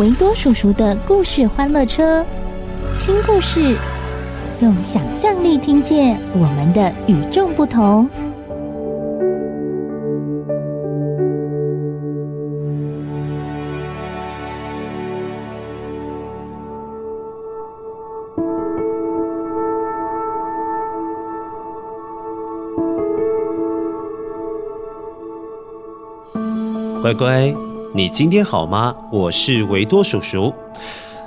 维多叔叔的故事欢乐车，听故事，用想象力听见我们的与众不同。乖乖，你今天好吗？我是维多叔叔。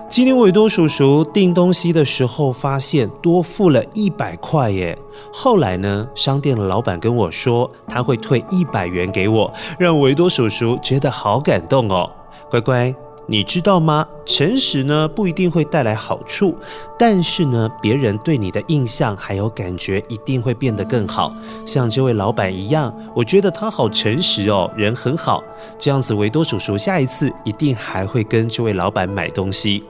今天维多叔叔订东西的时候，发现多付了一百块耶。后来呢，商店的老板跟我说，他会退一百元给我，让维多叔叔觉得好感动哦。乖乖。你知道吗？诚实呢，不一定会带来好处，但是呢，别人对你的印象还有感觉一定会变得更好。像这位老板一样，我觉得他好诚实哦，人很好。这样子，维多叔叔下一次一定还会跟这位老板买东西。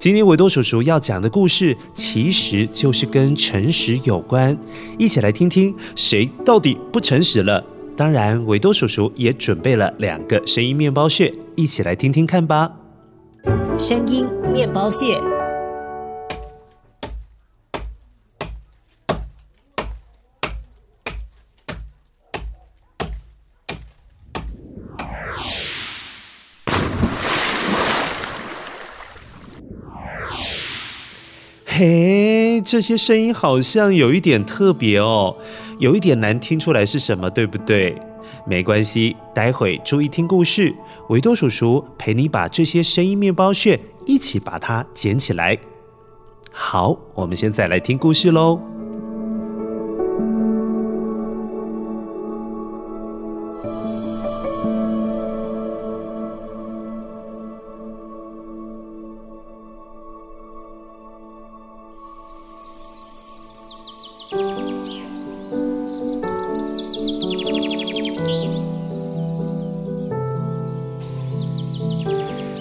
今天维多叔叔要讲的故事，其实就是跟诚实有关。一起来听听，谁到底不诚实了？当然，维多叔叔也准备了两个声音面包屑，一起来听听看吧。声音面包屑。嘿，这些声音好像有一点特别哦。有一点难听出来是什么，对不对？没关系，待会注意听故事，维多叔叔陪你把这些声音面包屑一起把它捡起来。好，我们现在来听故事喽。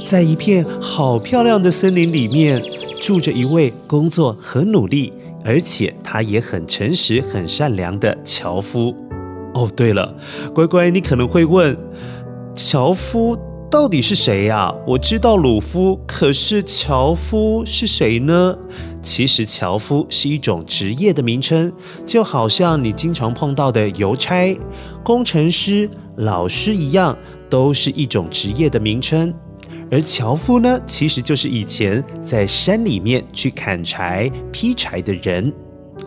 在一片好漂亮的森林里面，住着一位工作很努力，而且他也很诚实、很善良的樵夫。哦，对了，乖乖，你可能会问，樵夫到底是谁呀？我知道鲁夫，可是樵夫是谁呢？其实，樵夫是一种职业的名称，就好像你经常碰到的邮差、工程师、老师一样，都是一种职业的名称。而樵夫呢，其实就是以前在山里面去砍柴、劈柴的人。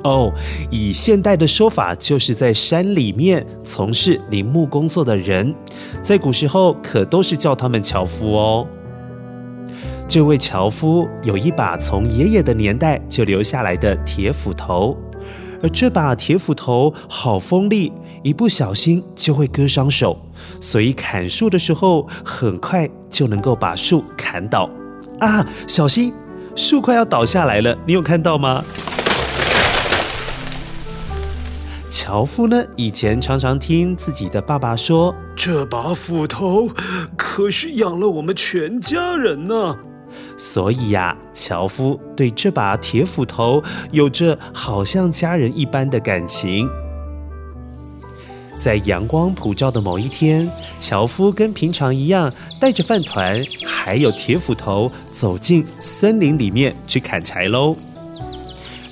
哦，以现代的说法，就是在山里面从事林木工作的人。在古时候，可都是叫他们樵夫哦。这位樵夫有一把从爷爷的年代就留下来的铁斧头。而这把铁斧头好锋利，一不小心就会割伤手，所以砍树的时候很快就能够把树砍倒。啊，小心，树快要倒下来了，你有看到吗？樵夫呢，以前常常听自己的爸爸说：“这把斧头可是养了我们全家人呢。”所以呀，樵夫对这把铁斧头有着好像家人一般的感情。在阳光普照的某一天，樵夫跟平常一样，带着饭团还有铁斧头，走进森林里面去砍柴喽。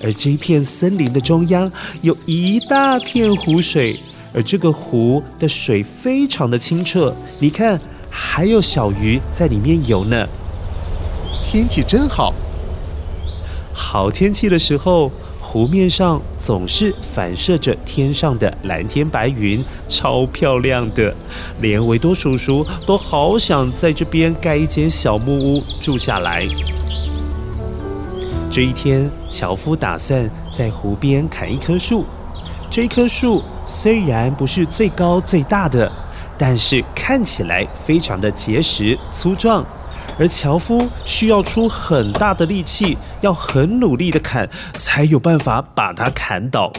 而这一片森林的中央有一大片湖水，而这个湖的水非常的清澈，你看。还有小鱼在里面游呢。天气真好，好天气的时候，湖面上总是反射着天上的蓝天白云，超漂亮的，连维多叔叔都好想在这边盖一间小木屋住下来。这一天，樵夫打算在湖边砍一棵树。这棵树虽然不是最高最大的，但是看起来非常的结实粗壮，而樵夫需要出很大的力气，要很努力的砍，才有办法把它砍倒。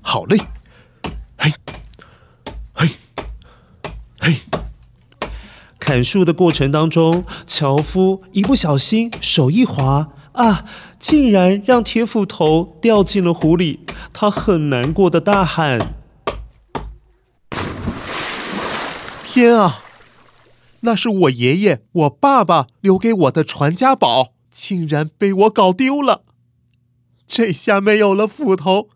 好嘞，嘿，嘿，嘿！砍树的过程当中，樵夫一不小心手一滑。啊！竟然让铁斧头掉进了湖里，他很难过的大喊：“天啊！那是我爷爷、我爸爸留给我的传家宝，竟然被我搞丢了！这下没有了斧头，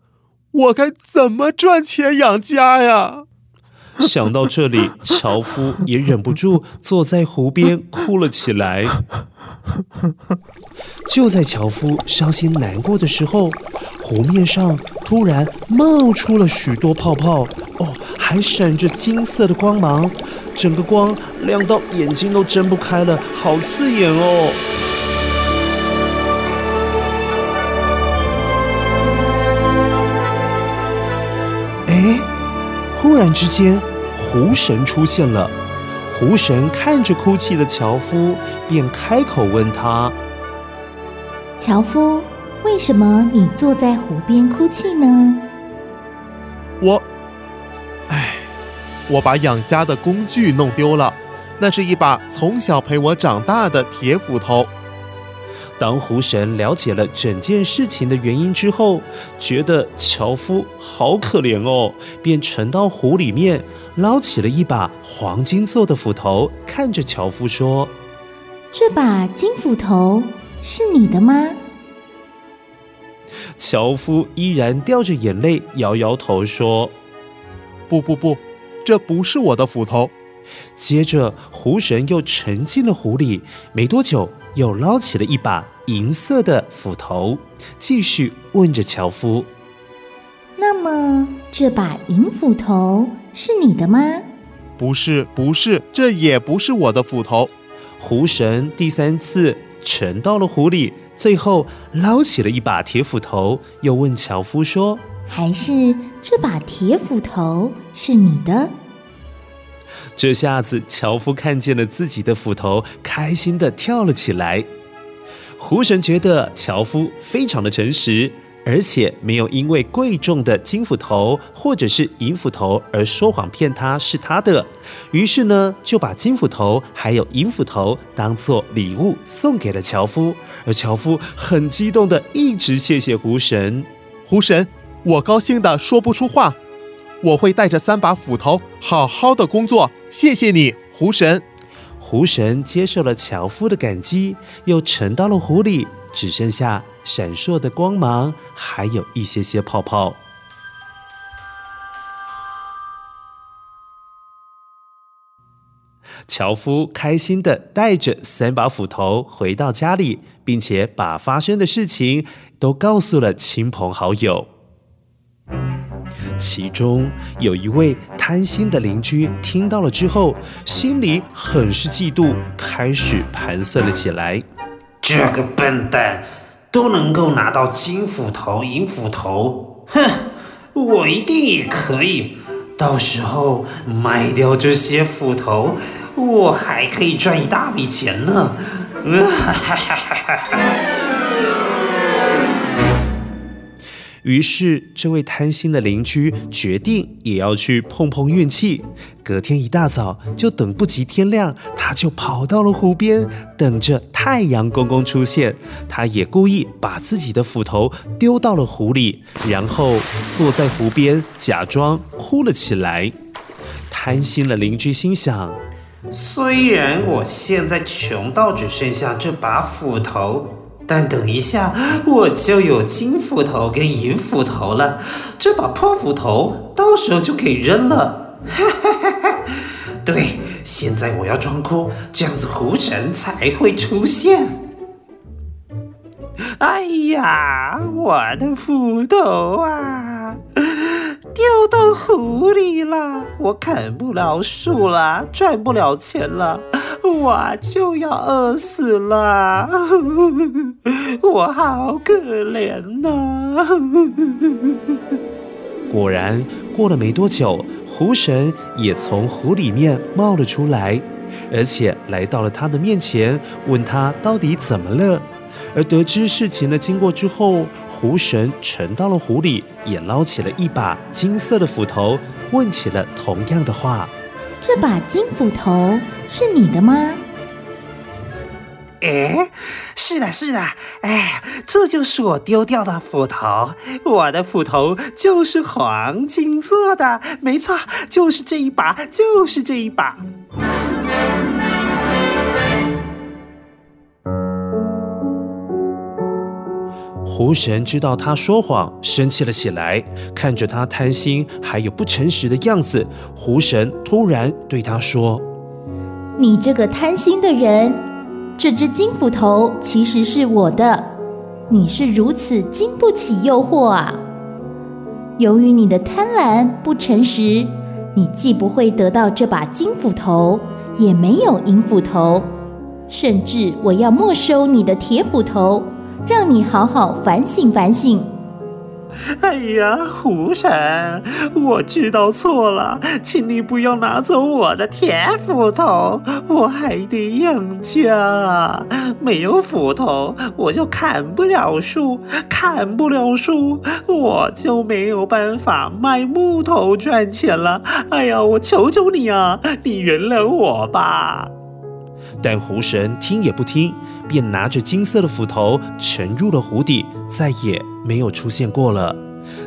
我该怎么赚钱养家呀？”想到这里，樵夫也忍不住坐在湖边哭了起来。就在樵夫伤心难过的时候，湖面上突然冒出了许多泡泡，哦，还闪着金色的光芒，整个光亮到眼睛都睁不开了，好刺眼哦！哎。忽然之间，湖神出现了。湖神看着哭泣的樵夫，便开口问他：“樵夫，为什么你坐在湖边哭泣呢？”“我……哎，我把养家的工具弄丢了，那是一把从小陪我长大的铁斧头。”当湖神了解了整件事情的原因之后，觉得樵夫好可怜哦，便沉到湖里面，捞起了一把黄金做的斧头，看着樵夫说：“这把金斧头是你的吗？”樵夫依然掉着眼泪，摇摇头说：“不不不，这不是我的斧头。”接着，湖神又沉进了湖里，没多久，又捞起了一把银色的斧头，继续问着樵夫：“那么，这把银斧头是你的吗？”“不是，不是，这也不是我的斧头。”湖神第三次沉到了湖里，最后捞起了一把铁斧头，又问樵夫说：“还是这把铁斧头是你的？”这下子，樵夫看见了自己的斧头，开心的跳了起来。湖神觉得樵夫非常的诚实，而且没有因为贵重的金斧头或者是银斧头而说谎骗他是他的。于是呢，就把金斧头还有银斧头当做礼物送给了樵夫。而樵夫很激动的一直谢谢湖神。湖神，我高兴的说不出话。我会带着三把斧头好好的工作，谢谢你，湖神。湖神接受了樵夫的感激，又沉到了湖里，只剩下闪烁的光芒，还有一些些泡泡。樵夫开心的带着三把斧头回到家里，并且把发生的事情都告诉了亲朋好友。其中有一位贪心的邻居听到了之后，心里很是嫉妒，开始盘算了起来。这个笨蛋都能够拿到金斧头、银斧头，哼，我一定也可以。到时候卖掉这些斧头，我还可以赚一大笔钱呢。哈哈哈哈哈。于是，这位贪心的邻居决定也要去碰碰运气。隔天一大早，就等不及天亮，他就跑到了湖边，等着太阳公公出现。他也故意把自己的斧头丢到了湖里，然后坐在湖边，假装哭了起来。贪心的邻居心想：虽然我现在穷到只剩下这把斧头。但等一下，我就有金斧头跟银斧头了。这把破斧头到时候就可以扔了。哈哈哈哈！对，现在我要装哭，这样子狐神才会出现。哎呀，我的斧头啊，掉到湖里了！我砍不了树了，赚不了钱了，我就要饿死了！我好可怜呐、果然，过了没多久，狐神也从湖里面冒了出来，而且来到了他的面前，问他到底怎么了。而得知事情的经过之后，狐神沉到了湖里，也捞起了一把金色的斧头，问起了同样的话：“这把金斧头是你的吗？”“哎，是的，是的，哎，这就是我丢掉的斧头。我的斧头就是黄金做的，没错，就是这一把，就是这一把。”狐神知道他说谎，生气了起来。看着他贪心还有不诚实的样子，狐神突然对他说：“你这个贪心的人，这只金斧头其实是我的。你是如此经不起诱惑啊！由于你的贪婪不诚实，你既不会得到这把金斧头，也没有银斧头，甚至我要没收你的铁斧头。”让你好好反省反省。哎呀，狐神，我知道错了，请你不要拿走我的铁斧头，我还得养家，没有斧头我就砍不了树，砍不了树我就没有办法卖木头赚钱了。哎呀，我求求你啊，你原谅我吧。但狐神听也不听，便拿着金色的斧头沉入了湖底，再也没有出现过了。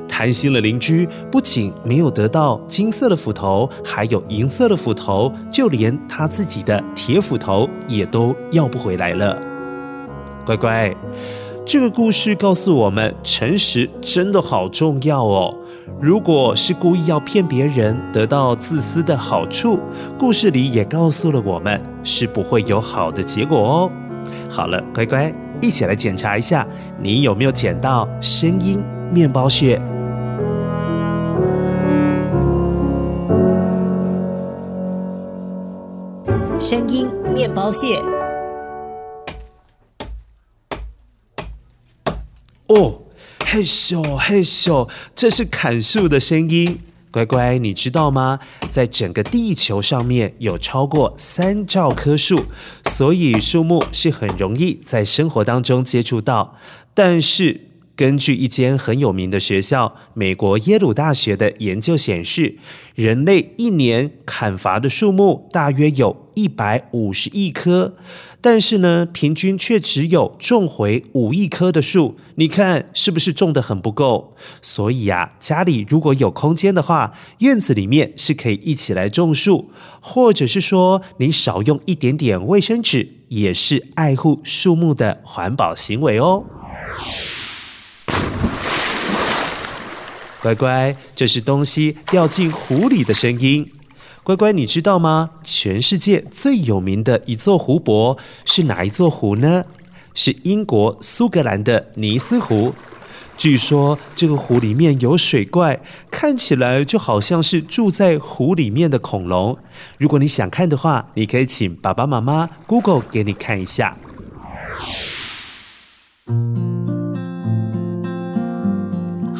贪心的邻居不仅没有得到金色的斧头，还有银色的斧头，就连他自己的铁斧头也都要不回来了。乖乖，这个故事告诉我们，诚实真的好重要哦。如果是故意要骗别人得到自私的好处，故事里也告诉了我们是不会有好的结果哦。好了，乖乖，一起来检查一下，你有没有捡到声音面包屑？声音面包屑。哦。嘿咻嘿咻，这是砍树的声音。乖乖，你知道吗？在整个地球上面有超过三兆棵树，所以树木是很容易在生活当中接触到。但是，根据一间很有名的学校——美国耶鲁大学的研究显示，人类一年砍伐的树木大约有一百五十亿棵，但是呢，平均却只有种回五亿棵的树。你看是不是种得很不够？所以呀，家里如果有空间的话，院子里面是可以一起来种树，或者是说你少用一点点卫生纸，也是爱护树木的环保行为哦。乖乖，这是东西掉进湖里的声音。乖乖，你知道吗？全世界最有名的一座湖泊是哪一座湖呢？是英国苏格兰的尼斯湖。据说这个湖里面有水怪，看起来就好像是住在湖里面的恐龙。如果你想看的话，你可以请爸爸妈妈 Google 给你看一下。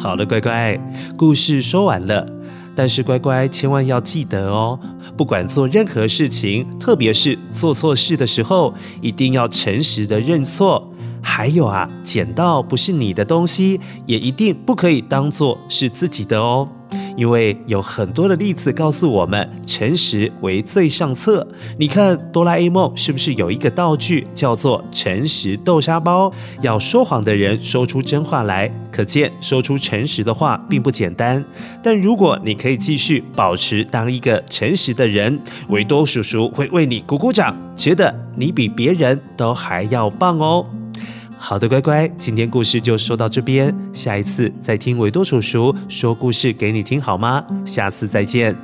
好了，乖乖，故事说完了。但是乖乖，千万要记得哦，不管做任何事情，特别是做错事的时候，一定要诚实的认错。还有啊，捡到不是你的东西，也一定不可以当做是自己的哦。因为有很多的例子告诉我们，诚实为最上策。你看哆啦 A 梦是不是有一个道具叫做诚实豆沙包？要说谎的人说出真话来，可见说出诚实的话并不简单。但如果你可以继续保持当一个诚实的人，维多叔叔会为你鼓鼓掌，觉得你比别人都还要棒哦。好的，乖乖，今天故事就说到这边，下一次再听维多叔叔说故事给你听好吗？下次再见。